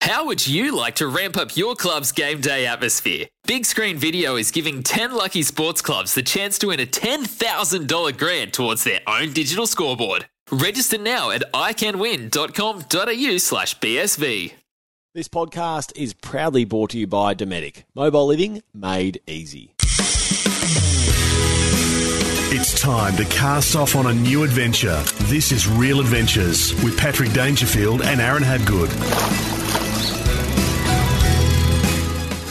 How would you like to ramp up your club's game day atmosphere? Big Screen Video is giving 10 lucky sports clubs the chance to win a $10,000 grant towards their own digital scoreboard. Register now at iCanWin.com.au slash BSV. This podcast is proudly brought to you by Dometic. Mobile living made easy. It's time to cast off on a new adventure. This is Real Adventures with Patrick Dangerfield and Aaron Habgood.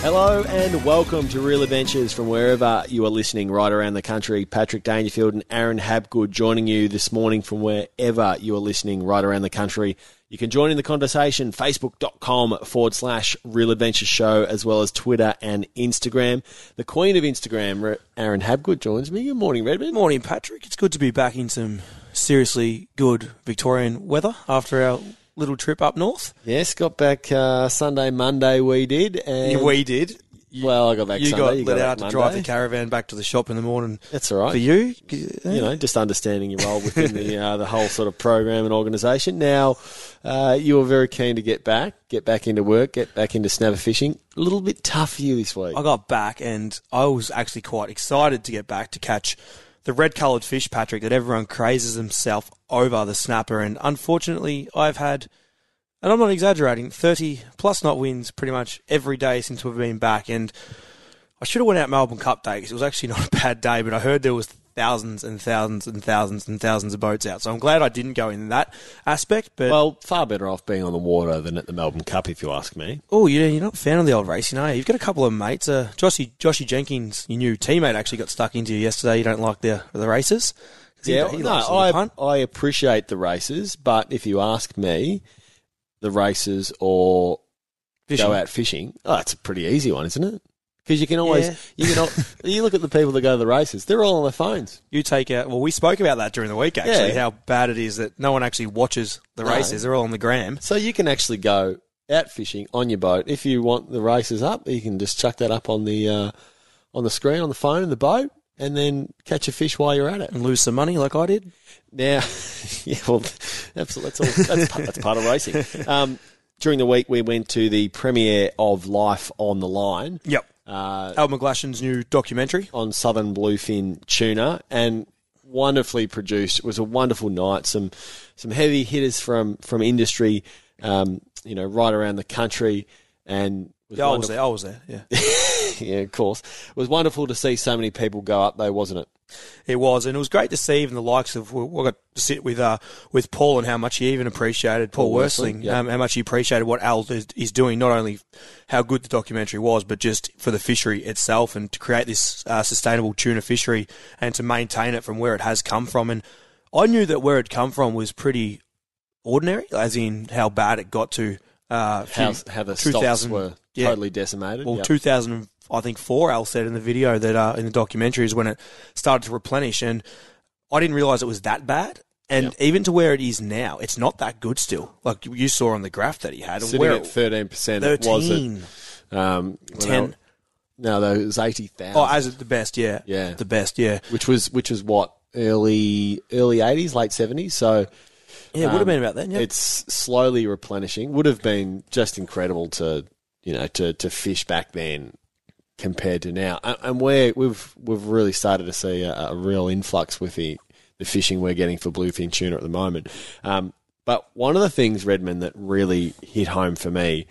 Hello and welcome to Real Adventures from wherever you are listening right around the country. Patrick Dangerfield and Aaron Habgood joining you this morning from wherever you are listening right around the country. You can join in the conversation, facebook.com forward slash Real Adventures Show, as well as Twitter and Instagram. The queen of Instagram, Aaron Habgood, joins me. Good morning, Redmond. Morning, Patrick. It's good to be back in some seriously good Victorian weather after our little trip up north. Yes, got back uh, Sunday, Monday. We did, and we did. You, well, I got back. You Sunday, got you let got out to Monday. drive the caravan back to the shop in the morning. That's all right for you. You know, just understanding your role within the uh, the whole sort of program and organisation. Now, uh, you were very keen to get back, get back into work, get back into snapper fishing. A little bit tough for you this week. I got back, and I was actually quite excited to get back to catch the red coloured fish, Patrick, that everyone crazes himself over the snapper. And unfortunately, I've had and I'm not exaggerating, 30 plus knot winds pretty much every day since we've been back. And I should have went out Melbourne Cup Day because it was actually not a bad day, but I heard there was thousands and thousands and thousands and thousands of boats out. So I'm glad I didn't go in that aspect. But well, far better off being on the water than at the Melbourne Cup, if you ask me. Oh, yeah, you're not a fan of the old racing, are you? You've got a couple of mates. Uh, Joshy, Joshy Jenkins, your new teammate, actually got stuck into you yesterday. You don't like the the races. Yeah, he, he no, I, I appreciate the races, but if you ask me, the races or fishing. go out fishing. Oh, that's a pretty easy one, isn't it? Because you can always yeah. you can you look at the people that go to the races; they're all on their phones. You take out. Well, we spoke about that during the week. Actually, yeah. how bad it is that no one actually watches the no. races; they're all on the gram. So you can actually go out fishing on your boat if you want the races up. You can just chuck that up on the uh, on the screen on the phone in the boat, and then catch a fish while you're at it and lose some money like I did. Now, yeah, well, that's, that's all. That's, part, that's part of racing. Um, during the week, we went to the premiere of Life on the Line. Yep. Uh, Al McGlashan's new documentary on southern bluefin tuna, and wonderfully produced. It was a wonderful night. Some some heavy hitters from from industry, um, you know, right around the country, and yeah, I was there. I was there. Yeah, yeah, of course. It was wonderful to see so many people go up, though, wasn't it? It was, and it was great to see even the likes of we got to sit with uh, with Paul and how much he even appreciated Paul, Paul Worsteling, um, how much he appreciated what Al is, is, doing. Not only how good the documentary was, but just for the fishery itself and to create this uh, sustainable tuna fishery and to maintain it from where it has come from. And I knew that where it come from was pretty ordinary, as in how bad it got to. Uh, how, how the stocks were yeah, totally decimated. Well, yep. 2000 I think four Al said in the video that uh, in the documentary is when it started to replenish, and I didn't realize it was that bad. And yep. even to where it is now, it's not that good still. Like you saw on the graph that he had. Sitting where at thirteen percent. Was it? Um, Ten. No, it was eighty thousand. Oh, as the best, yeah, yeah, the best, yeah. Which was which was what early early eighties, late seventies. So yeah, it would have um, been about then. Yeah, it's slowly replenishing. Would have been just incredible to you know to to fish back then compared to now. And we we've we've really started to see a, a, real influx with the, the fishing we're getting for bluefin tuna at the moment. Um, but one of the things, Redmond, that really hit home for me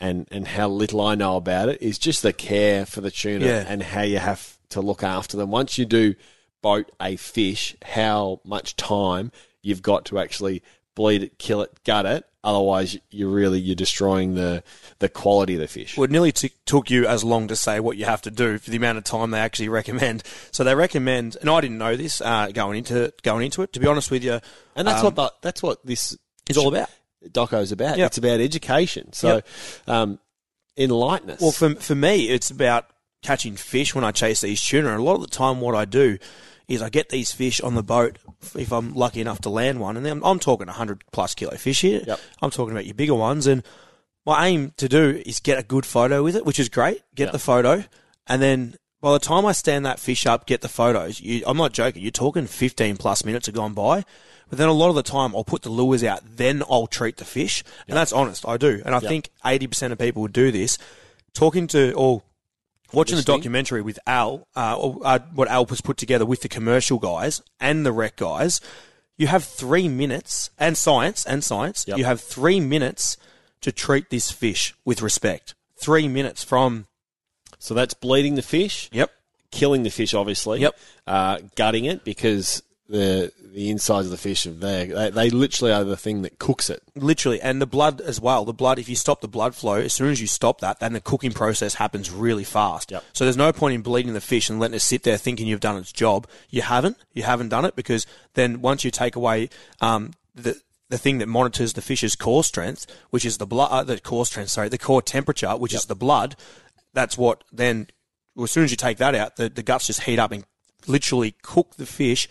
and, and how little I know about it is just the care for the tuna yeah. and how you have to look after them. Once you do boat a fish, how much time you've got to actually bleed it, kill it, gut it. Otherwise, you're really you're destroying the the quality of the fish. Well, it nearly t- took you as long to say what you have to do for the amount of time they actually recommend. So they recommend, and I didn't know this uh, going into going into it. To be honest with you, and that's um, what the, that's what this is all about. doco's about. Yep. It's about education. So, um, enlighten us. Well, for for me, it's about catching fish when I chase these tuna. And a lot of the time, what I do is I get these fish on the boat if I'm lucky enough to land one, and then I'm, I'm talking 100 plus kilo fish here. Yep. I'm talking about your bigger ones, and my aim to do is get a good photo with it, which is great. Get Yep. the photo, and then by the time I stand that fish up, get the photos. You, I'm not joking. You're talking 15 plus minutes have gone by. But then a lot of the time, I'll put the lures out, then I'll treat the fish, and that's honest. I do, and I think 80% of people would do this. Talking to or watching the documentary with Al, uh, or, uh, what Al was put together with the commercial guys and the rec guys, you have three minutes and science and science. Yep. You have three minutes to treat this fish with respect. Three minutes from so that's bleeding the fish. yep, killing the fish, obviously. Yep. Uh, gutting it because the the insides of the fish are there. They, they literally are the thing that cooks it. literally, and the blood as well. The blood, if you stop the blood flow, as soon as you stop that, then the cooking process happens really fast. Yep. So there's no point in bleeding the fish and letting it sit there thinking you've done its job. You haven't. You haven't done it because then once you take away um, the the thing that monitors the fish's core strength, which is the blood, uh, the core strength, sorry, the core temperature, which is the blood. That's what then. Well, as soon as you take that out, the, the guts just heat up and literally cook the fish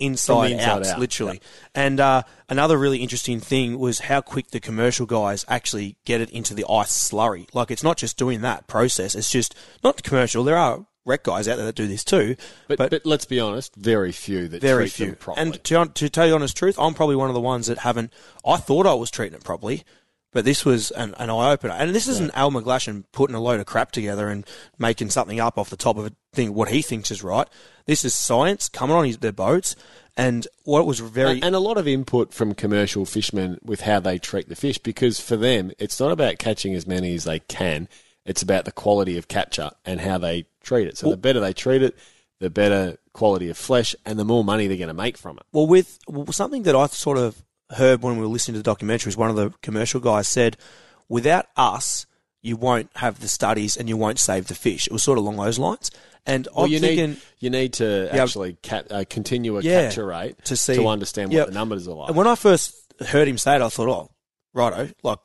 inside, inside out, out, literally. And uh, another really interesting thing was how quick the commercial guys actually get it into the ice slurry. Like it's not just doing that process; it's just not the commercial. There are rec guys out there that do this too, But, but, let's be honest, very few that very treat few. them properly. And to, to tell you the honest truth, I'm probably one of the ones that haven't. I thought I was treating it properly, but this was an, an eye opener. And this isn't Al McGlashan putting a load of crap together and making something up off the top of a thing what he thinks is right. This is science coming on his, their boats, and what was very and, a lot of input from commercial fishermen with how they treat the fish because for them it's not about catching as many as they can. It's about the quality of capture and how they treat it. So the better they treat it the better quality of flesh and the more money they're going to make from it. Well, with well, something that I sort of heard when we were listening to the documentaries, one of the commercial guys said, "Without us, you won't have the studies and you won't save the fish." It was sort of along those lines. And well, I'm you thinking, need you need to Yeah. actually cap, uh, continue a Yeah, capture rate to see- to understand what the numbers are like. and when I first heard him say it, I thought, "Oh, righto." Like,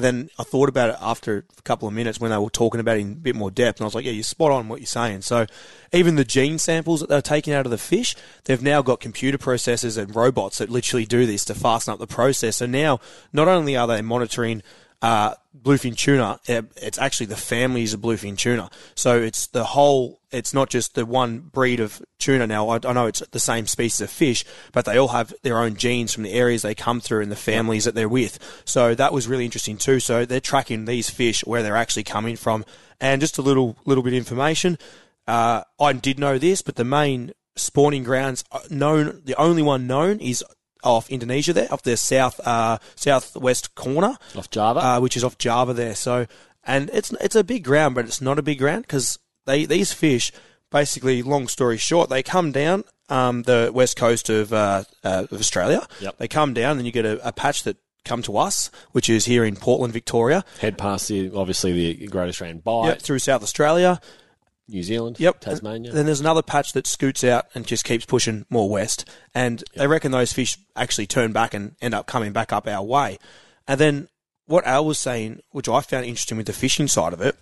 and then I thought about it after a couple of minutes when they were talking about it in a bit more depth, and I was like, "Yeah, you're spot on what you're saying." So, even the gene samples that they're taking out of the fish, they've now got computer processors and robots that literally do this to fasten up the process. So now, not only are they monitoring uh, bluefin tuna, eh, it's actually the families of bluefin tuna. So it's the whole. It's not just the one breed of tuna. Now I, I know it's the same species of fish, but they all have their own genes from the areas they come through and the families that they're with. So that was really interesting too. So they're tracking these fish where they're actually coming from, and just a little little bit of information. Uh, I did know this, but the main spawning grounds uh, known, the only one known is off Indonesia there, off the south uh, southwest corner Off Java, uh, which is off Java there. So, and it's it's a big ground, but it's not a big ground because they these fish, basically, long story short, they come down um, the west coast of, uh, uh, of Australia. Yep. They come down, and you get a, a patch that come to us, which is here in Portland, Victoria. head past the obviously the Great Australian Bight, Yep, through South Australia. New Zealand, Yep. Tasmania. Then there's another patch that scoots out and just keeps pushing more west. And they reckon those fish actually turn back and end up coming back up our way. And then what Al was saying, which I found interesting with the fishing side of it,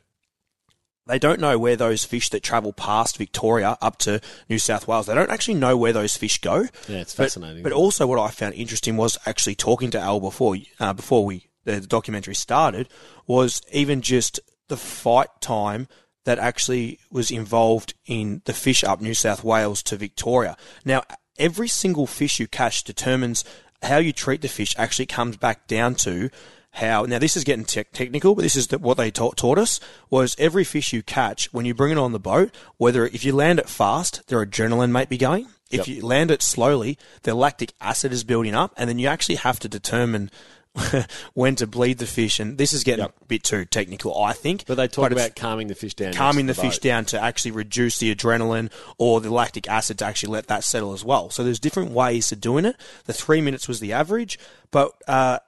they don't know where those fish that travel past Victoria up to New South Wales, they don't actually know where those fish go. Yeah, it's But- fascinating. But, also, what I found interesting was actually talking to Al before uh, before we the documentary started was even just the fight time that actually was involved in the fish up New South Wales to Victoria. Now, every single fish you catch determines how you treat the fish. Actually, comes back down to how now this is getting tech technical, but this is the, what they taught, taught us was every fish you catch when you bring it on the boat, whether if you land it fast, their adrenaline might be going. If you land it slowly, their lactic acid is building up, and then you actually have to determine when to bleed the fish. And this is getting a bit too technical, I think. but they talk it's about calming the fish down, calming the to fish down to actually reduce the adrenaline or the lactic acid to actually let that settle as well. So there's different ways to doing it. The three minutes was the average, but uh,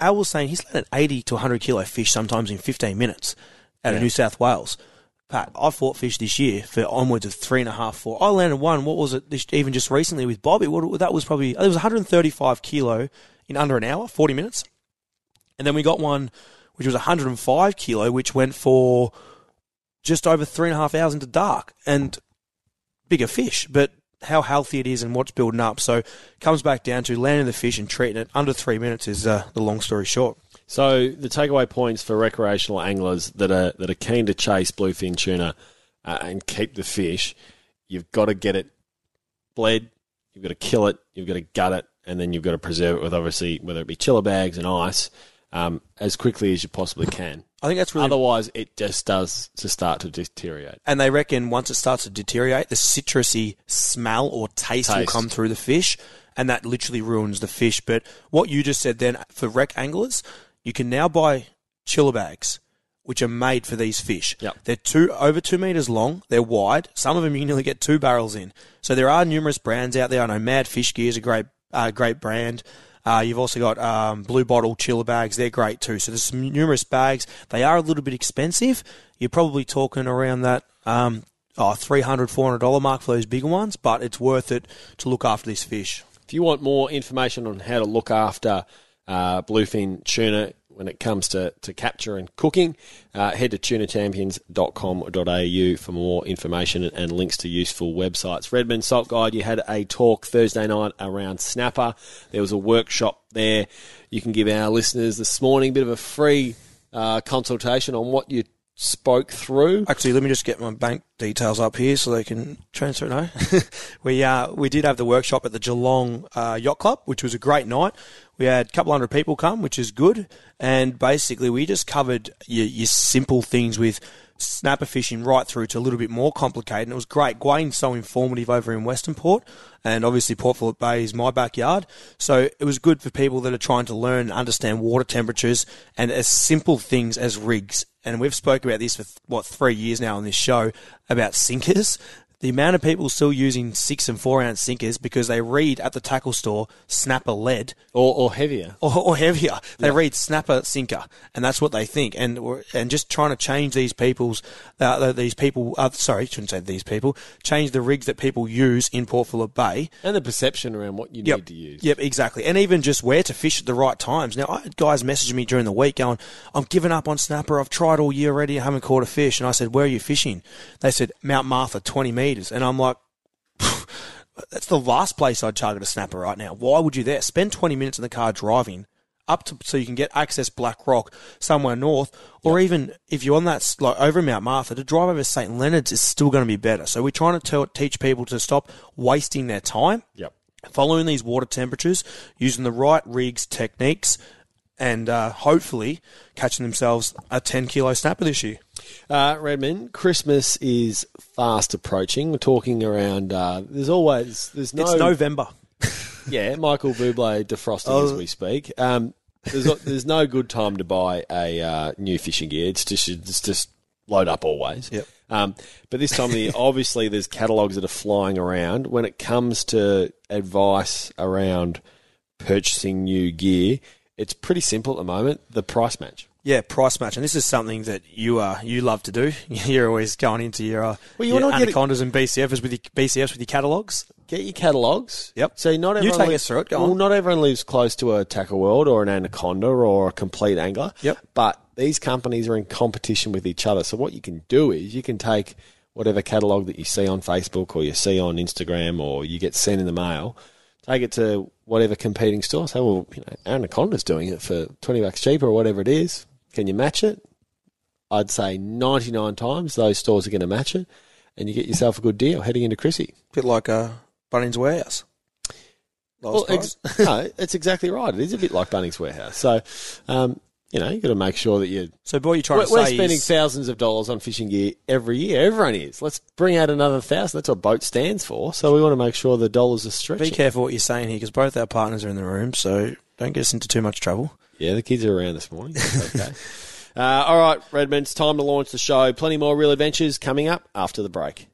Al was saying he's landed 80 to 100 kilo fish sometimes in 15 minutes out of New South Wales. Pat, I fought fish this year for onwards of three and a half, four. I landed one. What was it? This, even just recently with Bobby, what, that was probably it was 135 kilo in under an hour, 40 minutes. And then we got one which was 105 kilo, which went for just over three and a half hours into dark and bigger fish. But how healthy it is and what's building up. So comes back down to landing the fish and treating it under three minutes is uh, the long story short. So the takeaway points for recreational anglers that are that are keen to chase bluefin tuna uh, and keep the fish, you've got to get it bled, you've got to kill it, you've got to gut it, and then you've got to preserve it with obviously whether it be chiller bags and ice um, as quickly as you possibly can. I think that's really Otherwise, it just does to start to deteriorate. And they reckon once it starts to deteriorate, the citrusy smell or taste, will come through the fish, and that literally ruins the fish. But what you just said then, for rec anglers, you can now buy chiller bags, which are made for these fish. Yep. They're two over two meters long. They're wide. Some of them you can nearly get two barrels in. So there are numerous brands out there. I know Mad Fish Gear is a great, uh, great brand. Uh, you've also got um, Blue Bottle chiller bags. They're great too. So there's some numerous bags. They are a little bit expensive. You're probably talking around that um, oh, $300, $400 mark for those bigger ones, but it's worth it to look after this fish. If you want more information on how to look after uh, bluefin tuna when it comes to, to capture and cooking, uh, head to tunachampions.com.au for more information and links to useful websites. Redmond Salt Guide, you had a talk Thursday night around snapper. There was a workshop there. You can give our listeners this morning a bit of a free uh, consultation on what you spoke through. Actually, let me just get my bank details up here so they can transfer. No, we uh, we did have the workshop at the Geelong uh, Yacht Club, which was a great night. We had a couple hundred people come, which is good, and basically we just covered your, your simple things with snapper fishing right through to a little bit more complicated. And it was great. Gwayne's so informative over in Western Port, and obviously Port Phillip Bay is my backyard. So it was good for people that are trying to learn and understand water temperatures and as simple things as rigs. And we've spoken about this for what three years now on this show about sinkers. The amount of people still using six and four ounce sinkers because they read at the tackle store snapper lead Or, or heavier. or, or heavier. They read snapper sinker, and that's what they think. And and just trying to change these people's uh, these people. Uh, sorry, shouldn't say these people. Change the rigs that people use in Port Phillip Bay. And the perception around what you Yep. need to use. Yep, exactly. And even just where to fish at the right times. Now, I had guys messaging me during the week going, I'm giving up on snapper. I've tried all year already. I haven't caught a fish. And I said, Where are you fishing? They said, Mount Martha, 20 metres. And I'm like, That's the last place I'd target a snapper right now. Why would you there? Spend 20 minutes in the car driving up to so you can get access Black Rock somewhere north, or even if you're on that like over Mount Martha, to drive over St Leonard's is still going to be better. So we're trying to tell, teach people to stop wasting their time Yep. following these water temperatures, using the right rigs, techniques, and uh, hopefully catching themselves a 10 kilo snapper this year. Uh, Redmond, Christmas is fast approaching. We're talking around. Uh, there's always there's no It's November. yeah Michael Bublé defrosting Oh. as we speak. Um, there's there's no good time to buy a uh, new fishing gear. It's just it's just load up always. Yep. Um, but this time of the year, obviously, there's catalogues that are flying around. When it comes to advice around purchasing new gear, it's pretty simple at the moment. The price match. Yeah, price match, and this is something that you uh, you love to do. You're always going into your, uh, Well, you're your not getting- anacondas and BCFs with your BCFs with your catalogs. Get your catalogues. Yep. So not everyone You take lives- us through it, go well, on. not everyone lives close to a tackle world or an anaconda or a complete angler. Yep. But these companies are in competition with each other. So what you can do is you can take whatever catalogue that you see on Facebook or you see on Instagram or you get sent in the mail, take it to whatever competing store. Say, well, you know, Anaconda's doing it for twenty bucks cheaper or whatever it is. Can you match it? I'd say ninety nine times those stores are going to match it, and you get yourself a good deal heading into Chrissy. bit like uh, Bunnings Warehouse. Well, ex- no, it's exactly right. It is a bit like Bunnings Warehouse. So, um, you know, you've got to make sure that you. so what you're trying We're, to we're spending is, thousands of dollars on fishing gear every year. Everyone is. Let's bring out another thousand. That's what boat stands for. So we want to make sure the dollars are stretched. be careful what you're saying here because both our partners are in the room, so don't get us into too much trouble. Yeah, the kids are around this morning. Okay. uh, all right, Redmond, it's time to launch the show. Plenty more real adventures coming up after the break.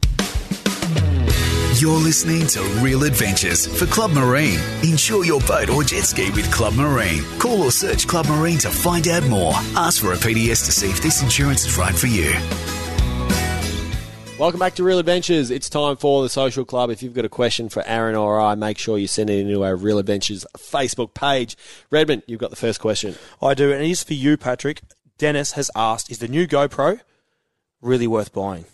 You're listening to Real Adventures for Club Marine. Insure your boat or jet ski with Club Marine. Call or search Club Marine to find out more. Ask for a PDS to see if this insurance is right for you. Welcome back to Real Adventures. It's time for the social club. If you've got a question for Aaron or I, make sure you send it into our Real Adventures Facebook page. Redmond, you've got the first question. I do, and it is for you, Patrick. Dennis has asked, is the new GoPro really worth buying?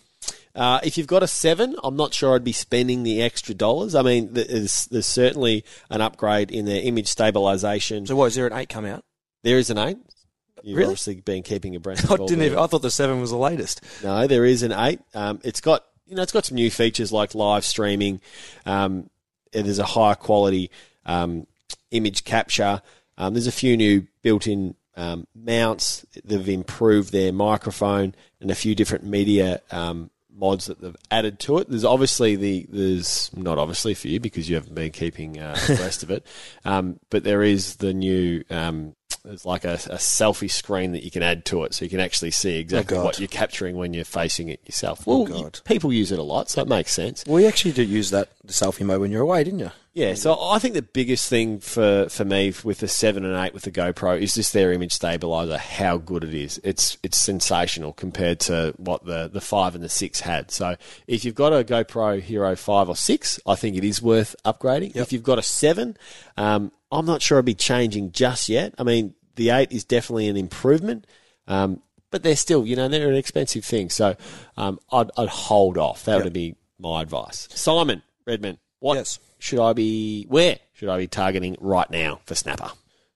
Uh, if you've got a seven, I'm not sure I'd be spending the extra dollars. I mean, there's, there's certainly an upgrade in their image stabilization. So what, is there an 8 come out? There is an eight. You've Really? obviously been keeping abreast. I didn't even, I thought the 7 was the latest. No, there is an eight. Um, it's got you know it's got some new features like live streaming. Um, there's a higher quality um, image capture. Um, there's a few new built-in um, mounts. They've improved their microphone and a few different media um, mods that they've added to it. There's obviously the there's not obviously for you because you haven't been keeping uh, abreast of it, um, but there is the new. Um, there's like a, a selfie screen that you can add to it, so you can actually see exactly God. what you're capturing when you're facing it yourself. Well, you- God. people use it a lot, so it makes sense. Well, you actually did use that the selfie mode when you're away, didn't you? Yeah, so I think the biggest thing for, for me with the seven and eight with the GoPro is just their image stabilizer, how good it is. It's it's sensational compared to what the, the five and the six had. So if you've got a GoPro Hero five or six, I think it is worth upgrading. If you've got a seven, um, I'm not sure I'd be changing just yet. I mean, the eight is definitely an improvement. Um, but they're still, you know, they're an expensive thing. So um, I'd, I'd hold off. That would be my advice. Simon Redmond, what Yes. should I be? Where should I be targeting right now for snapper?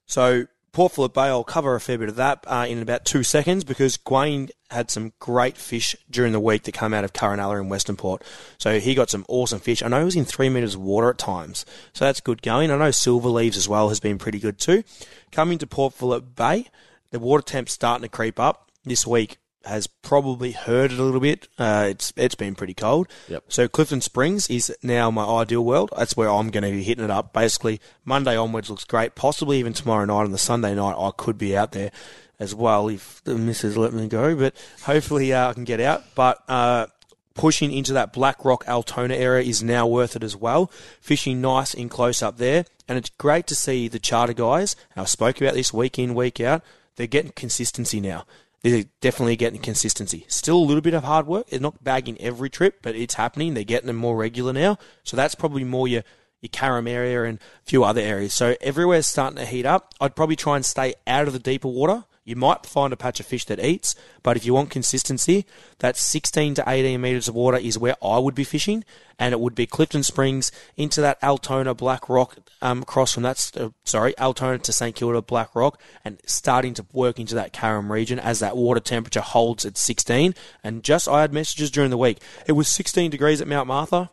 So Port Phillip Bay, I'll cover a fair bit of that uh, in about two seconds because Gwaine had some great fish during the week that came out of Corinella in Western Port. So he got some awesome fish. I know he was in three metres of water at times, so that's good going. I know Silver Leaves as well has been pretty good too. Coming to Port Phillip Bay, the water temp's starting to creep up this week. Has probably hurt it a little bit. Uh, it's it's been pretty cold. Yep. So Clifton Springs is now my ideal world. That's where I'm going to be hitting it up. Basically, Monday onwards looks great. Possibly even tomorrow night and the Sunday night, I could be out there as well if the missus let me go. But hopefully, uh, I can get out. But uh, pushing into that Black Rock Altona area is now worth it as well. Fishing nice in close up there, and it's great to see the charter guys. I spoke about this week in week out. They're getting consistency now. They're definitely getting consistency. Still a little bit of hard work. They're not bagging every trip, but it's happening. They're getting them more regular now. So that's probably more your your Carrum area and a few other areas. So everywhere's starting to heat up. I'd probably try and stay out of the deeper water. You might find a patch of fish that eats, but if you want consistency, that 16 to 18 metres of water is where I would be fishing, and it would be Clifton Springs into that Altona Black Rock, um, across from that, uh, sorry, Altona to St Kilda Black Rock, and starting to work into that Carrum region as that water temperature holds at 16. And just, I had messages during the week. It was 16 degrees at Mount Martha.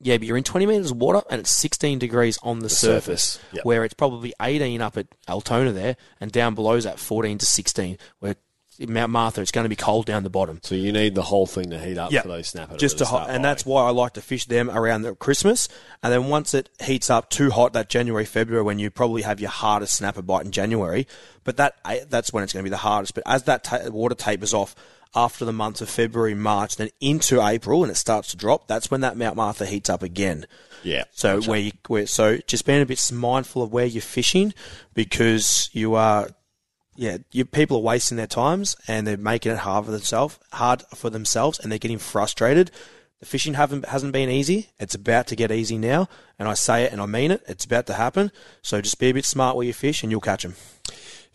Yeah, but you're in 20 metres of water and it's 16 degrees on the, surface, surface, yep. where it's probably 18 up at Altona there, and down below is at 14 to 16, where in Mount Martha it's going to be cold down the bottom. So you need the whole thing to heat up Yeah, for those snapper. Just to hot, and that's why I like to fish them around the Christmas. And then once it heats up too hot, that January, February, when you probably have your hardest snapper bite in January, but that that's when it's going to be the hardest. But as that ta- water tapers off after the months of February, March, then into April, and it starts to drop, that's when that Mount Martha heats up again. Yeah, So where you where so just being a bit mindful of where you're fishing because you are yeah, you, people are wasting their times and they're making it hard for themselves, hard for themselves, and they're getting frustrated. The fishing haven't hasn't been easy. It's about to get easy now, and I say it and I mean it. It's about to happen. So just be a bit smart where you fish, and you'll catch them.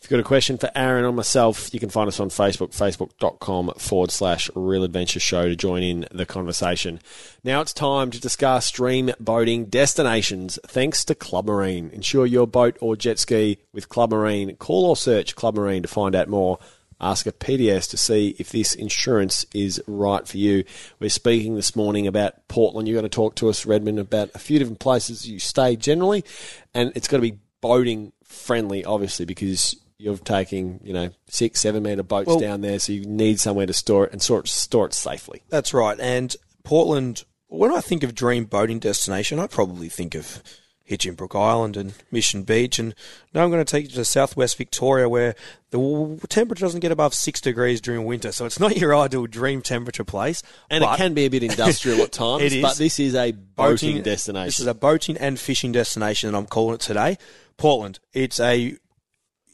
If you've got a question for Aaron or myself, you can find us on Facebook, facebook.com forward slash Real Adventure Show to join in the conversation. Now it's time to discuss stream boating destinations thanks to Club Marine. Insure your boat or jet ski with Club Marine. Call or search Club Marine to find out more. Ask a PDS to see if this insurance is right for you. We're speaking this morning about Portland. You're going to talk to us, Redmond, about a few different places you stay generally, and it's got to be boating friendly, obviously, because you're taking, you know, six, seven meter boats Well- down there, so you need somewhere to store it and store it, store it safely. That's right. And Portland, when I think of dream boating destination, I probably think of Hinchinbrook Island and Mission Beach. And now I'm going to take you to southwest Victoria where the temperature doesn't get above six degrees during winter. So it's not your ideal dream temperature place. And it can be a bit industrial at times, It is. but this is a boating, destination. This is a boating and fishing destination, and I'm calling it today. Portland. It's a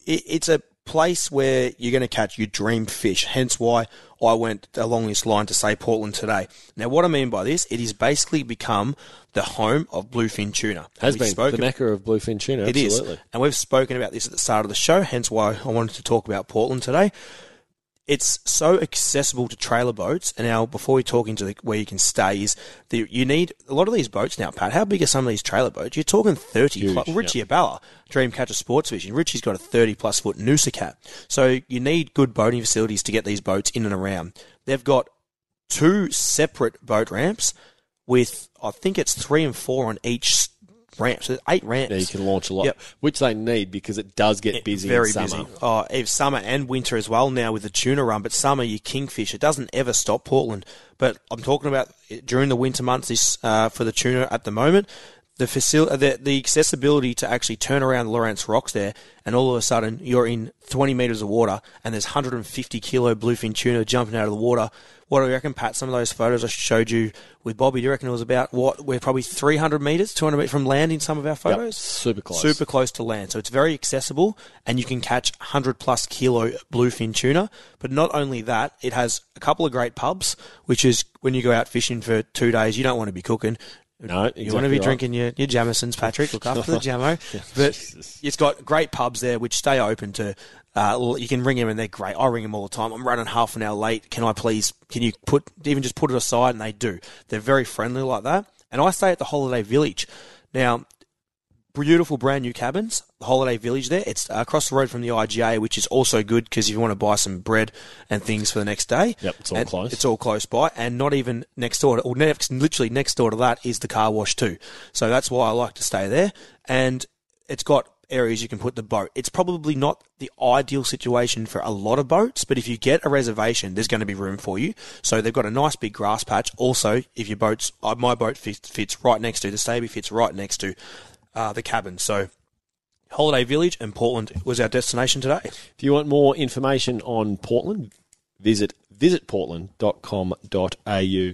it, it's a place where you're going to catch your dream fish. Hence why I went along this line to say Portland today. Now, what I mean by this, it has basically become the home of bluefin tuna. Has We've been spoken- the mecca of bluefin tuna. It is, absolutely. And we've spoken about this at the start of the show, hence why I wanted to talk about Portland today. It's so accessible to trailer boats. And now, before we talk into the, where you can stay, is the, you need a lot of these boats now, Pat. How big are some of these trailer boats? You're talking 30 Huge, plus. Richie Abella, Dreamcatcher Sports Fishing. Richie's got a 30 plus foot Noosa cat. So you need good boating facilities to get these boats in and around. They've got two separate boat ramps with, I think it's three and four on each s- ramp. There's eight ramps. Yeah, you can launch a lot, Yep. which they need because it does get busy Very in summer. busy. Oh, if summer and winter as well now with the tuna run. But summer, you kingfish. It doesn't ever stop Portland. But I'm talking about during the winter months. This uh, for the tuna at the moment. The, facil- uh, the the accessibility to actually turn around Lawrence Rocks there, and all of a sudden you're in 20 meters of water, and there's 150 kilo bluefin tuna jumping out of the water. What do you reckon, Pat? Some of those photos I showed you with Bobby. Do you reckon it was about what? We're probably 300 meters, 200 meters from land in some of our Yep, photos. super close. Super close to land. So it's very accessible and you can catch 100 plus kilo bluefin tuna. But not only that, it has a couple of great pubs, which is when you go out fishing for two days, you don't want to be cooking. No, You want to be right. drinking your, your Jamesons, Patrick. Look after the Jamo. But it's got great pubs there which stay open to. Uh, you can ring them and they're great. I ring them all the time. I'm running half an hour late. Can I please? Can you put even just put it aside? And they do. They're very friendly like that. And I stay at the Holiday Village. Now, beautiful brand new cabins. The Holiday Village there. It's across the road from the IGA, which is also good because if you want to buy some bread and things for the next day, Yep, it's all close. It's all close by, and not even next door. To, or next, literally next door to that is the car wash too. So that's why I like to stay there. And it's got areas you can put the boat. It's probably not the ideal situation for a lot of boats, but if you get a reservation, there's going to be room for you. So they've got a nice big grass patch. Also, if your boat's, uh, my boat fits, fits right next to the Staby, fits right next to uh, the cabin. So Holiday Village and Portland was our destination today. If you want more information on Portland, visit visitportland.com.au.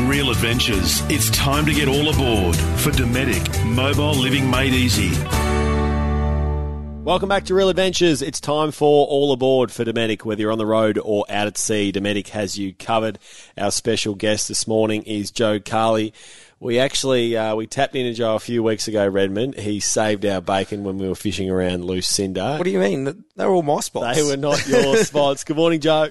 On Real Adventures, it's time to get all aboard for Dometic Mobile Living Made Easy. Welcome back to Real Adventures. It's time for All Aboard for Dometic. Whether you're on the road or out at sea, Dometic has you covered. Our special guest this morning is Joe Carley. We actually uh, we tapped into Joe a few weeks ago, Redmond. He saved our bacon when we were fishing around Lucinda. What do you mean? They were all my spots. They were not your spots. Good morning, Joe.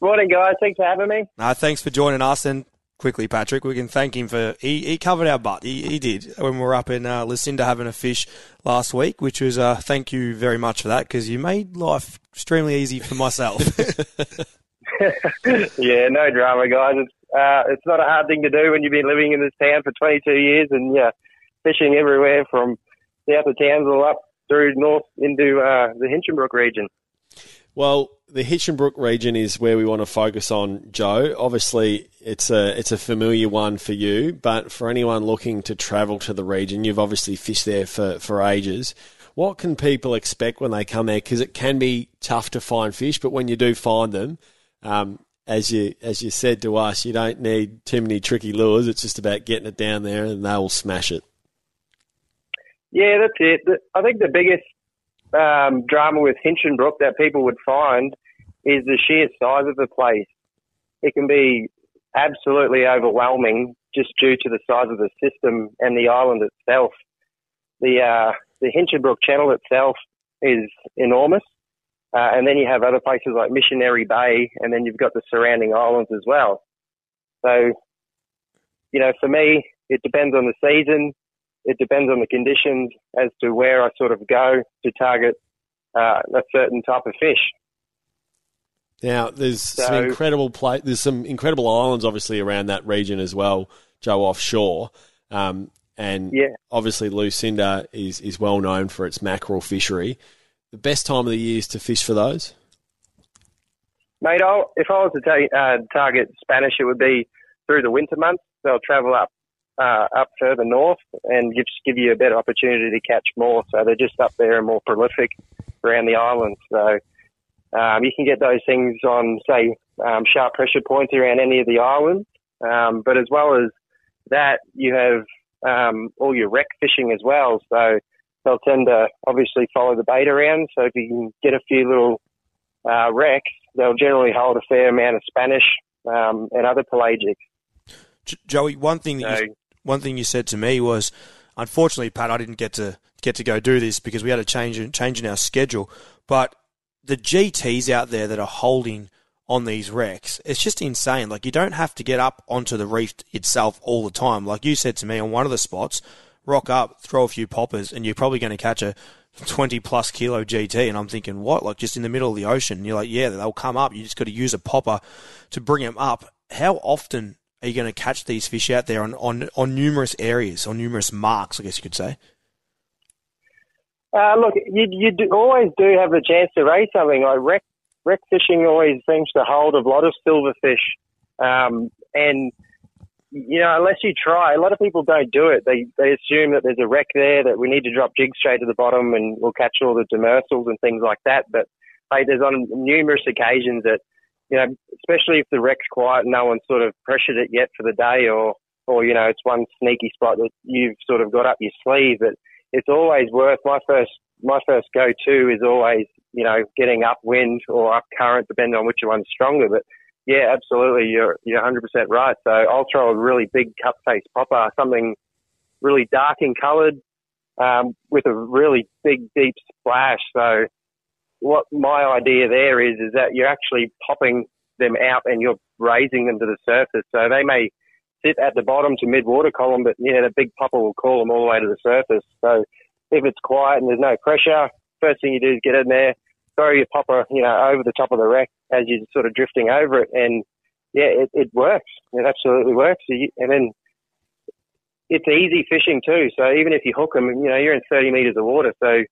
Morning, guys. Thanks for having me. No, thanks for joining us. And quickly, Patrick, we can thank him for he, he covered our butt. He, he did when we were up in uh, Lucinda having a fish last week, which was uh, thank you very much for that because you made life extremely easy for myself. Yeah, no drama, guys. It's uh, it's not a hard thing to do when you've been living in this town for 22 years and yeah, fishing everywhere from south of Townsville up through north into uh, the Hinchinbrook region. Well, the Hinchinbrook region is where we want to focus on, Joe. Obviously, it's a it's a familiar one for you, but for anyone looking to travel to the region, you've obviously fished there for, for ages. What can people expect when they come there? Because it can be tough to find fish, but when you do find them, um, as you as you said to us, you don't need too many tricky lures. It's just about getting it down there, and they will smash it. Yeah, that's it. I think the biggest um, drama with Hinchinbrook that people would find is the sheer size of the place. It can be absolutely overwhelming just due to the size of the system and the island itself. The uh, the Hinchinbrook Channel itself is enormous, uh, and then you have other places like Missionary Bay, and then you've got the surrounding islands as well. So, you know, for me, it depends on the season it depends on the conditions as to where I sort of go to target uh, a certain type of fish. Now, there's some incredible pla There's some incredible islands, obviously, around that region as well, Joe, offshore. Um, and Yeah. obviously Lucinda is is well known for its mackerel fishery. The best time of the year is to fish for those. Mate, I'll, if I was to uh, target Spanish, it would be through the winter months. They'll travel up uh, up further north and give give you a better opportunity to catch more. So they're just up there and more prolific around the island. So um, you can get those things on, say, um, sharp pressure points around any of the islands. Um, but as well as that, you have um, all your wreck fishing as well. So they'll tend to obviously follow the bait around. So if you can get a few little uh, wrecks, they'll generally hold a fair amount of Spanish um, and other pelagic. Joey, one thing that So, you, one thing you said to me was, unfortunately, Pat, I didn't get to get to go do this because we had a change in, change in our schedule. But the GTs out there that are holding on these wrecks, it's just insane. Like you don't have to get up onto the reef itself all the time. Like you said to me on one of the spots, rock up, throw a few poppers, and you're probably going to catch a 20 plus kilo GT. And I'm thinking, what? Like just in the middle of the ocean? And you're like, yeah, they'll come up. You just got to use a popper to bring them up. How often are you going to catch these fish out there on, on, on numerous areas, on numerous marks, I guess you could say? Uh, look, you, you do, always do have the chance to raise something. Like wreck, wreck fishing always seems to hold a lot of silverfish. Um, and, you know, unless you try, a lot of people don't do it. They, they assume that there's a wreck there, that we need to drop jigs straight to the bottom and we'll catch all the demersals and things like that. But, hey, there's on numerous occasions that, you know, especially if the wreck's quiet and no one's sort of pressured it yet for the day or, or, you know, it's one sneaky spot that you've sort of got up your sleeve, but it's always worth my first my first go to is always you know getting upwind or up current depending on which one's stronger. But yeah, absolutely, you're you're 100 percent right. So I'll throw a really big cut face popper, something really dark in coloured, um, with a really big deep splash. So what my idea there is is that you're actually popping them out and you're raising them to the surface. So they may sit at the bottom to mid water column, but yeah, the big popper will call them all the way to the surface. So if it's quiet and there's no pressure, first thing you do is get in there, throw your popper, you know, over the top of the wreck as you're sort of drifting over it, and yeah, it, it works. It absolutely works. And then it's easy fishing too. So even if you hook them, you know, you're in 30 meters of water, so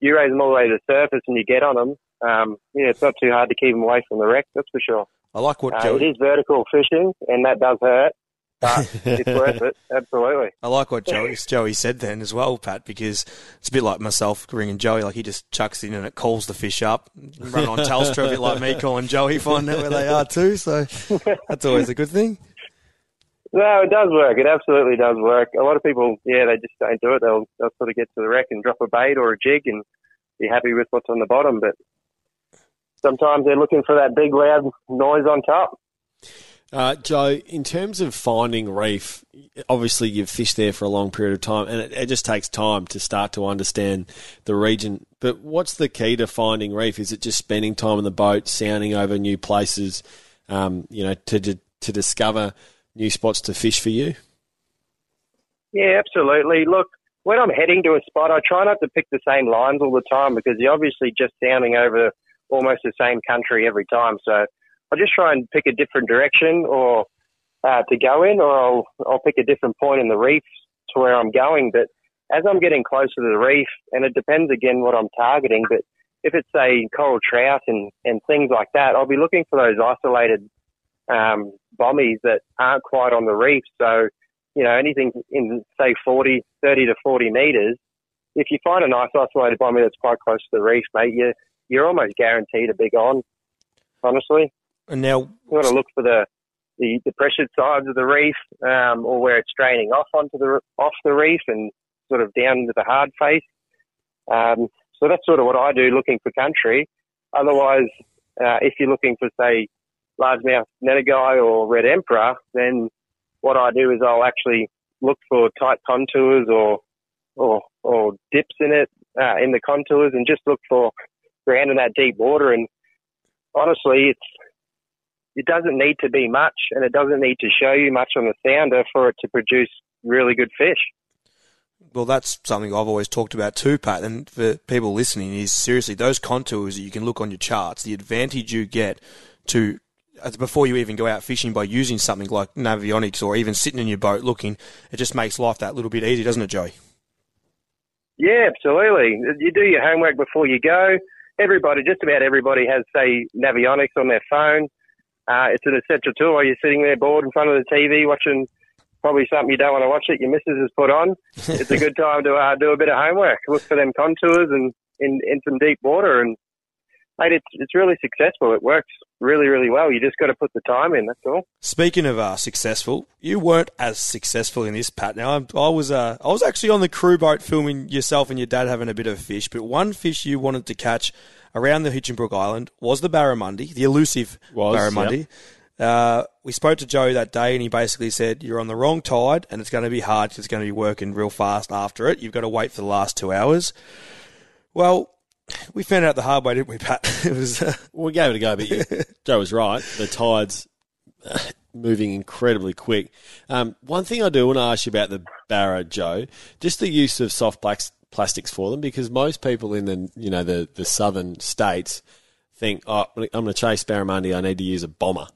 you raise them all the way to the surface and you get on them. Um, yeah, it's not too hard to keep them away from the wreck. That's for sure. I like what Uh, it is vertical fishing, and that does hurt, but it's worth it. Absolutely. I like what Joey, Joey said then as well, Pat, because it's a bit like myself ringing Joey. Like he just chucks in and it calls the fish up. Run on Telstra, a bit like me calling Joey, find out where they are too. So that's always a good thing. No, it does work. It absolutely does work. A lot of people, yeah, they just don't do it. They'll they'll sort of get to the wreck and drop a bait or a jig and be happy with what's on the bottom. But sometimes they're looking for that big loud noise on top. Uh, Joe, in terms of finding reef, obviously you've fished there for a long period of time, and it, it just takes time to start to understand the region. But what's the key to finding reef? Is it just spending time on the boat, sounding over new places, um, you know, to, to to discover new spots to fish for you? Yeah, absolutely. Look, when I'm heading to a spot, I try not to pick the same lines all the time because you're obviously just sounding over almost the same country every time. So I'll just try and pick a different direction or uh, to go in, or I'll I'll pick a different point in the reef to where I'm going. But as I'm getting closer to the reef, and it depends again what I'm targeting, but if it's a coral trout and, and things like that, I'll be looking for those isolated um, bommies that aren't quite on the reef. So, you know, anything in say 40, 30 to 40 meters, if you find a nice isolated bommy that's quite close to the reef, mate, you, you're almost guaranteed a big on, honestly. And now, You want to look for the, the, the pressured sides of the reef, um, or where it's draining off onto the off the reef and sort of down into the hard face. Um, so that's sort of what I do, looking for country. Otherwise, uh, if you're looking for say largemouth nannygai or red emperor, then what I do is I'll actually look for tight contours or or, or dips in it uh, in the contours and just look for ground in that deep water. And honestly, it's it doesn't need to be much, and it doesn't need to show you much on the sounder for it to produce really good fish. well, that's something I've always talked about too, Pat. And for people listening, is seriously those contours that you can look on your charts. The advantage you get to before you even go out fishing by using something like Navionics or even sitting in your boat looking, it just makes life that little bit easier, doesn't it, Joey? Yeah, absolutely. You do your homework before you go. Everybody, just about everybody, has say Navionics on their phone. Uh, it's an essential tool while you're sitting there bored in front of the TV watching probably something you don't want to watch that your missus has put on. it's a good time to uh, do a bit of homework. Look for them contours and in, in some deep water. And mate, it's it's really successful. It works really really well. You just got to put the time in. That's all. Speaking of uh, successful, you weren't as successful in this, Pat. Now I, I was uh, I was actually on the crew boat filming yourself and your dad having a bit of a fish, but one fish you wanted to catch around the Hinchinbrook Island was the barramundi, the elusive Was, barramundi. Uh, we spoke to Joe that day, and he basically said you're on the wrong tide, and it's going to be hard 'cause it's going to be working real fast after it. You've got to wait for the last two hours. Well, we found out the hard way, didn't we, Pat? it was. Uh, We gave it a go, but you, Joe was right. The tide's uh, moving incredibly quick. Um, one thing I do want to ask you about the Barra, Joe, just the use of soft plastics for them, because most people in the you know the, the southern states think, oh, I'm going to chase barramundi, I need to use a bomber.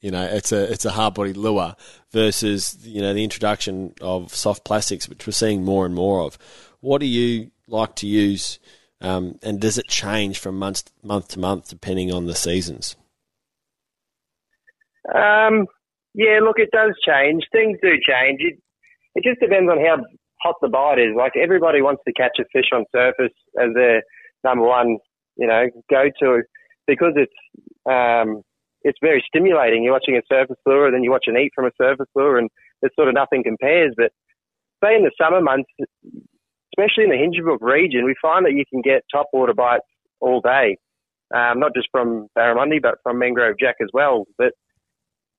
You know, it's a it's a hard body lure versus you know the introduction of soft plastics, which we're seeing more and more of. What do you like to use, um, and does it change from month month to month depending on the seasons? Um, yeah, look, it does change. Things do change. It, it just depends on how hot the bite is. Like everybody wants to catch a fish on surface as their number one, you know, go to because it's um, it's very stimulating. You're watching a surface lure, and then you watch an eat from a surface lure, and there's sort of nothing compares. But say in the summer months, especially in the Hinchinbrook region, we find that you can get topwater bites all day, um, not just from barramundi, but from mangrove jack as well. But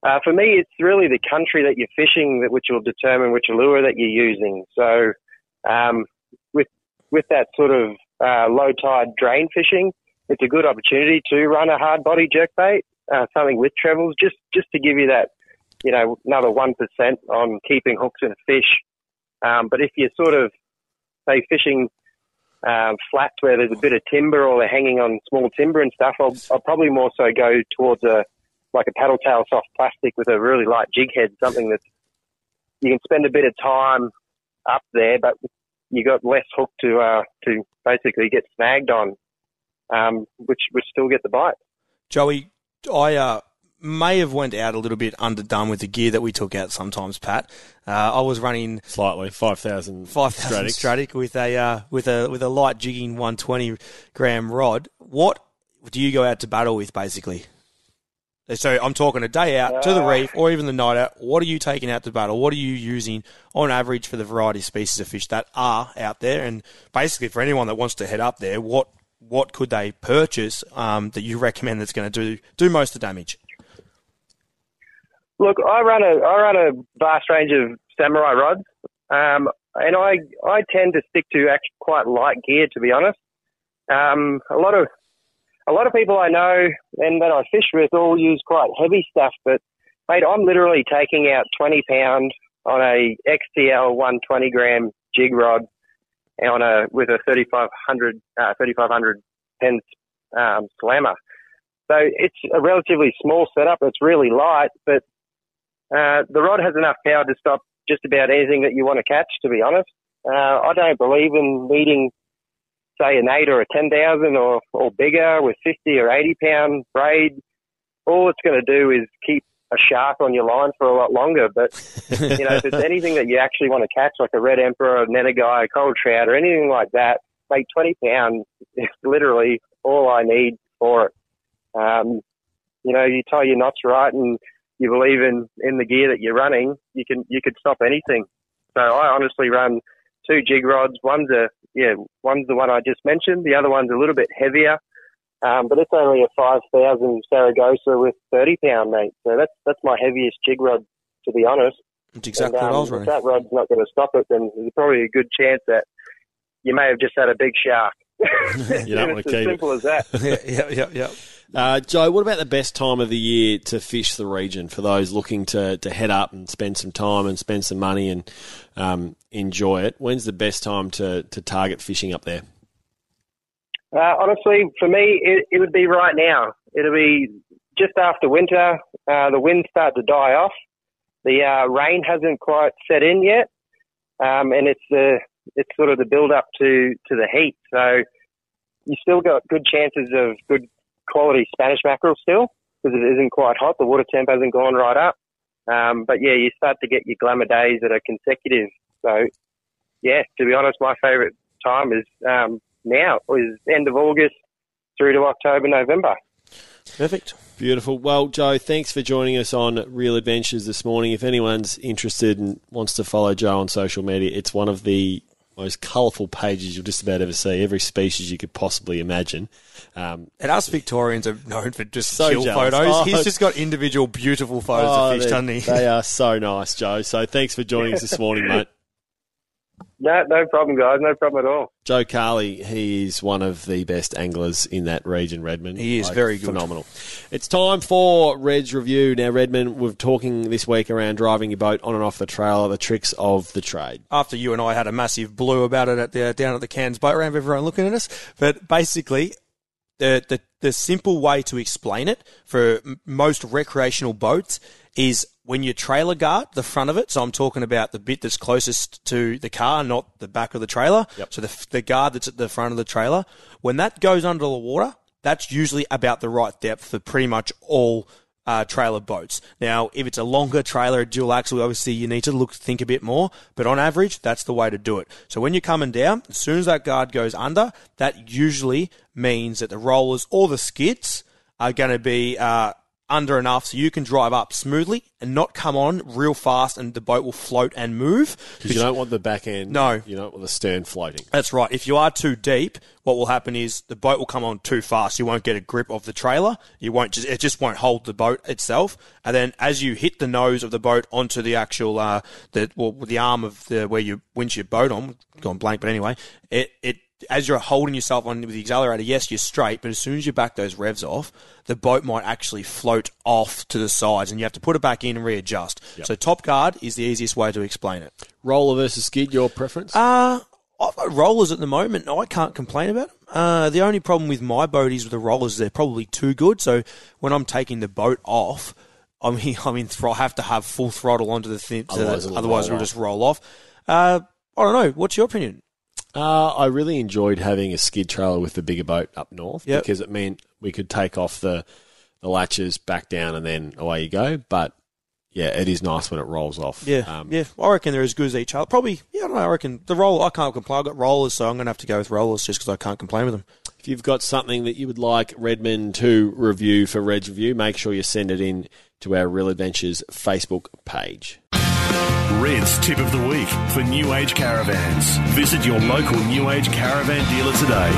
uh, for me, it's really the country that you're fishing that which will determine which lure that you're using. So, um, with with that sort of uh, low tide drain fishing, it's a good opportunity to run a hard body jerkbait, uh, something with trebles, just just to give you that, you know, another one percent on keeping hooks in a fish. Um, but if you're sort of say fishing um, flats where there's a bit of timber or they're hanging on small timber and stuff, I'll, I'll probably more so go towards a like a paddle tail soft plastic with a really light jig head, something that you can spend a bit of time up there, but you got less hook to uh, to basically get snagged on, um, which which still get the bite. Joey, I uh, may have went out a little bit underdone with the gear that we took out sometimes, Pat. Uh, I was running Slightly, five thousand five thousand Stradic with a uh, with a with a light jigging one twenty gram rod. What do you go out to battle with, basically? So I'm talking a day out to the reef, or even the night out. What are you taking out to battle? What are you using on average for the variety of species of fish that are out there? And basically, for anyone that wants to head up there, what what could they purchase um, that you recommend that's going to do do most of the damage? Look, I run a I run a vast range of samurai rods, um, and I I tend to stick to actually quite light gear, to be honest. Um, a lot of a lot of people I know and that I fish with all use quite heavy stuff, but mate, I'm literally taking out 20 pound on a XTL 120 gram jig rod on a with a 3500 uh, 3500 pence um, slammer. So it's a relatively small setup. It's really light, but uh, the rod has enough power to stop just about anything that you want to catch. To be honest, uh, I don't believe in needing say an eight or a ten thousand or or bigger with fifty or eighty pound braid. All it's going to do is keep a shark on your line for a lot longer. But you know, if it's anything that you actually want to catch, like a red emperor, a nannygai, a coral trout, or anything like that, make twenty pound is literally all I need for it. Um, you know, you tie your knots right and you believe in, in the gear that you're running, you can you could stop anything. So I honestly run two jig rods. One's a yeah, one's the one I just mentioned. The other one's a little bit heavier, um, but it's only a five thousand Saragosa with thirty pound mate. So that's that's my heaviest jig rod, to be honest. That's exactly And, what I um, was if that rod's not going to stop it, then there's probably a good chance that you may have just had a big shark. You don't it's as keep it. simple as that. yeah, yeah, yeah, yeah. Uh, Joe, what about the best time of the year to fish the region for those looking to, to head up and spend some time and spend some money and um, enjoy it? When's the best time to, to target fishing up there? Uh, honestly, for me, it, it would be right now. It'll be just after winter. Uh, the winds start to die off. The uh, rain hasn't quite set in yet, um, and it's the it's sort of the build up to to the heat. So you still got good chances of good quality Spanish mackerel still because it isn't quite hot. The water temp hasn't gone right up. Um, but yeah, you start to get your glamour days that are consecutive. So yeah, to be honest, my favourite time is um, now, is end of August through to October, November. Perfect. Beautiful. Well, Joe, thanks for joining us on Real Adventures this morning. If anyone's interested and wants to follow Joe on social media, it's one of the most colourful pages you'll just about ever see. Every species you could possibly imagine. Um, And us Victorians are known for just So chill jealous. photos. Oh, He's just got individual beautiful photos oh, of fish, doesn't he? they are so nice, Joe. So thanks for joining us this morning, mate. No, no problem, guys. No problem at all. Joe Carley, he is one of the best anglers in that region, Redmond. He is very good. Phenomenal. It's time for Red's Review. Now, Redmond, we're talking this week around driving your boat on and off the trailer, the tricks of the trade. after you and I had a massive blue about it at the, down at the Cairns boat ramp, everyone looking at us. But basically, the, the, the simple way to explain it for m- most recreational boats is when you trailer guard the front of it. So I'm talking about the bit that's closest to the car, not the back of the trailer. So the, the guard that's at the front of the trailer, when that goes under the water, that's usually about the right depth for pretty much all uh, trailer boats. Now, if it's a longer trailer, a dual axle, obviously you need to look think a bit more. But on average, that's the way to do it. So when you're coming down, as soon as that guard goes under, that usually means that the rollers or the skids are going to be uh, under enough so you can drive up smoothly and not come on real fast, and the boat will float and move. Because you don't want the back end. No. You don't want the stern floating. That's right. If you are too deep, what will happen is the boat will come on too fast. You won't get a grip of the trailer. You won't just it just won't hold the boat itself. And then as you hit the nose of the boat onto the actual uh the well, the arm of the where you winch your boat on, gone blank, but anyway, it it as you're holding yourself on with the accelerator, yes, you're straight, but as soon as you back those revs off, the boat might actually float off to the sides, and you have to put it back in and readjust. So top guard is the easiest way to explain it. Roller versus skid, your preference? Uh, I've got rollers at the moment. I can't complain about them. Uh, the only problem with my boat is with the rollers, they're probably too good. So when I'm taking the boat off, I mean, I mean, I have to have full throttle onto the thing, Otherwise that- it'll otherwise roll it'll just roll off. Uh, I don't know. What's your opinion? Uh, I really enjoyed having a skid trailer with the bigger boat up north Yep. because it meant we could take off the, the latches back down and then away you go. But yeah, it is nice when it rolls off. Yeah, Um, yeah. I reckon they're as good as each other. Probably, yeah. I don't know. I reckon the roll. I can't complain. I've got rollers, so I'm going to have to go with rollers just because I can't complain with them. If you've got something that you would like Redmond to review for Red's Review, make sure you send it in to our Real Adventures Facebook page. Red's tip of the week for New Age caravans. Visit your local New Age caravan dealer today.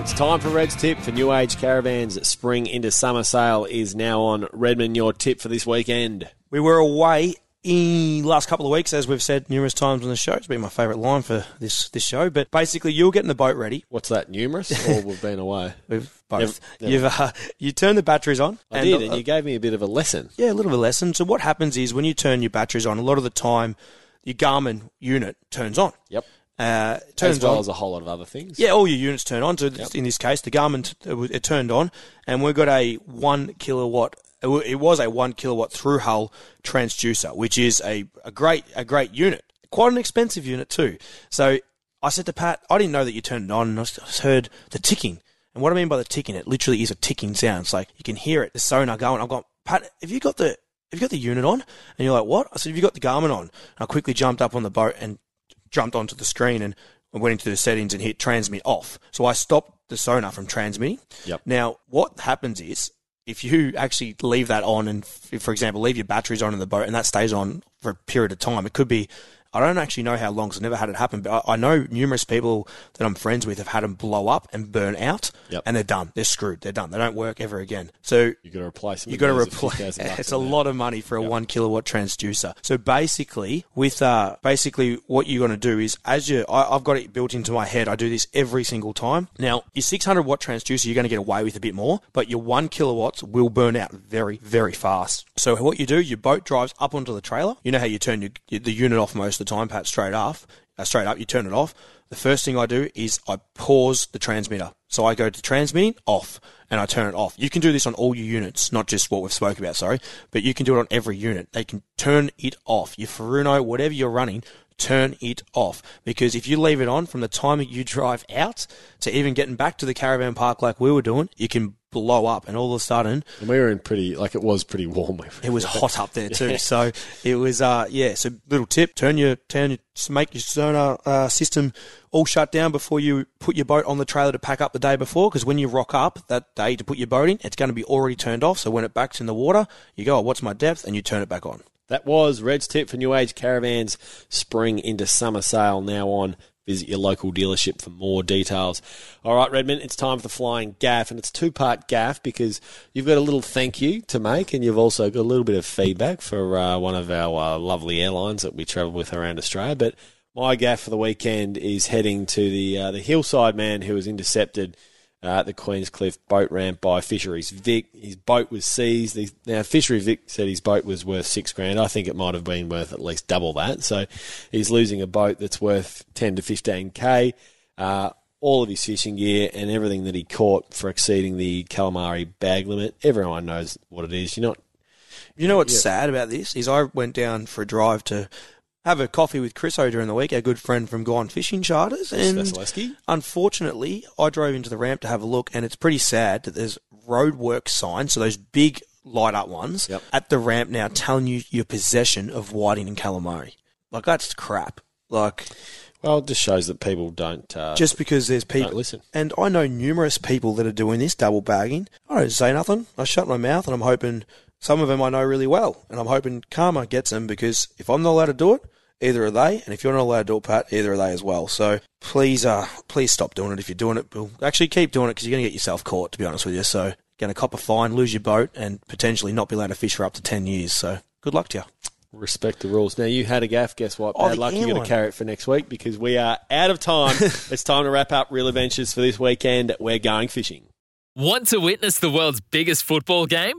It's time for Red's tip for New Age Caravans. Spring into summer sale is now on. Redmond, your tip for this weekend. We were away in last couple of weeks, as we've said numerous times on the show. It's been my favourite line for this this show. But basically, you're getting the boat ready. What's that, numerous? or we've been away? We've both. Never- never. You've uh, you turn the batteries on. I did, uh, and you gave me a bit of a lesson. Yeah, a little bit of lesson. So what happens is when you turn your batteries on, a lot of the time, your Garmin unit turns on. Yep. Uh, turns As well on. as a whole lot of other things. Yeah, all your units turn on. So in this case, the Garmin t- it turned on, and we've got a one kilowatt. It was a one kilowatt through hull transducer, which is a, a great a great unit, quite an expensive unit too. So I said to Pat, I didn't know that you turned it on, and I just- heard the ticking. And what I mean by the ticking, it literally is a ticking sound. It's like you can hear it, the sonar going. I've got Pat, have you got the have you got the unit on? And you're like, what? I said, have you got the Garmin on? And I quickly jumped up on the boat and jumped onto the screen and I went into the settings and hit transmit off. So I stopped the sonar from transmitting. Yep. Now, what happens is if you actually leave that on and, for example, leave your batteries on in the boat and that stays on for a period of time, it could be. I don't actually know how long because I've never had it happen, but I, I know numerous people that I'm friends with have had them blow up and burn out, Yep. and they're done. They're screwed. They're done. They don't work ever again. So you got to replace them. you got to There's a few replace. It's a lot of money for a one kilowatt transducer. So basically, with uh, basically what you're going to do is, as you, I, I've got it built into my head. I do this every single time. Now, your 600 watt transducer, you're going to get away with a bit more, but your one kilowatts will burn out very, very fast. So what you do, your boat drives up onto the trailer. You know how you turn your, the unit off most of the time, Pat, straight off. uh, straight up, you turn it off. The first thing I do is I pause the transmitter. So I go to transmitting off and I turn it off. You can do this on all your units, not just what we've spoke about, sorry, but you can do it on every unit. They can turn it off. Your Furuno, whatever you're running, turn it off. Because if you leave it on from the time you drive out to even getting back to the caravan park like we were doing, you can blow up and all of a sudden And we were in pretty, like it was pretty warm. it was hot up there too. So it was, uh, yeah. So little tip: turn your turn your make your sonar uh, system all shut down before you put your boat on the trailer to pack up the day before. Because when you rock up that day to put your boat in, it's going to be already turned off. So when it backs in the water, you go, oh, "What's my depth?" and you turn it back on. That was Red's tip for New Age Caravans spring into summer sale now on. Visit your local dealership for more details. All right, Redmond, it's time for the flying gaff, and it's two part gaff because you've got a little thank you to make, and you've also got a little bit of feedback for uh, one of our uh, lovely airlines that we travel with around Australia. But my gaff for the weekend is heading to the uh, the hillside man who was intercepted uh, at the Queenscliff boat ramp by Fisheries Vic. His boat was seized. Now, Fisheries Vic said his boat was worth six grand. I think it might have been worth at least double that. So he's losing a boat that's worth 10 to 15k. Uh, all of his fishing gear and everything that he caught for exceeding the calamari bag limit. Everyone knows what it is. You're not You know what's sad about this is I went down for a drive to have a coffee with Chris O during the week, our good friend from Gone Fishing Charters, and Vasilevsky. unfortunately, I drove into the ramp to have a look, and it's pretty sad that there's roadwork signs, so those big light up ones Yep. at the ramp now telling you your possession of whiting and calamari. Like that's crap. Like Well, it just shows that people don't. Uh, just because there's people listen. and I know numerous people that are doing this double bagging. I don't say nothing. I shut my mouth, and I'm hoping some of them I know really well, and I'm hoping karma gets them because if I'm not allowed to do it, either are they, and if you're not allowed to do it, Pat, either are they as well. So please, uh, please stop doing it if you're doing it. Well, actually, keep doing it because you're going to get yourself caught. To be honest with you, so going to cop a fine, lose your boat, and potentially not be allowed to fish for up to ten years. So good luck to you. respect the rules. Now you had a gaff. Guess what? Oh, Bad the luck. You got airline. to carry it for next week because we are out of time. it's time to wrap up Real Adventures for this weekend. We're going fishing. Want to witness the world's biggest football game?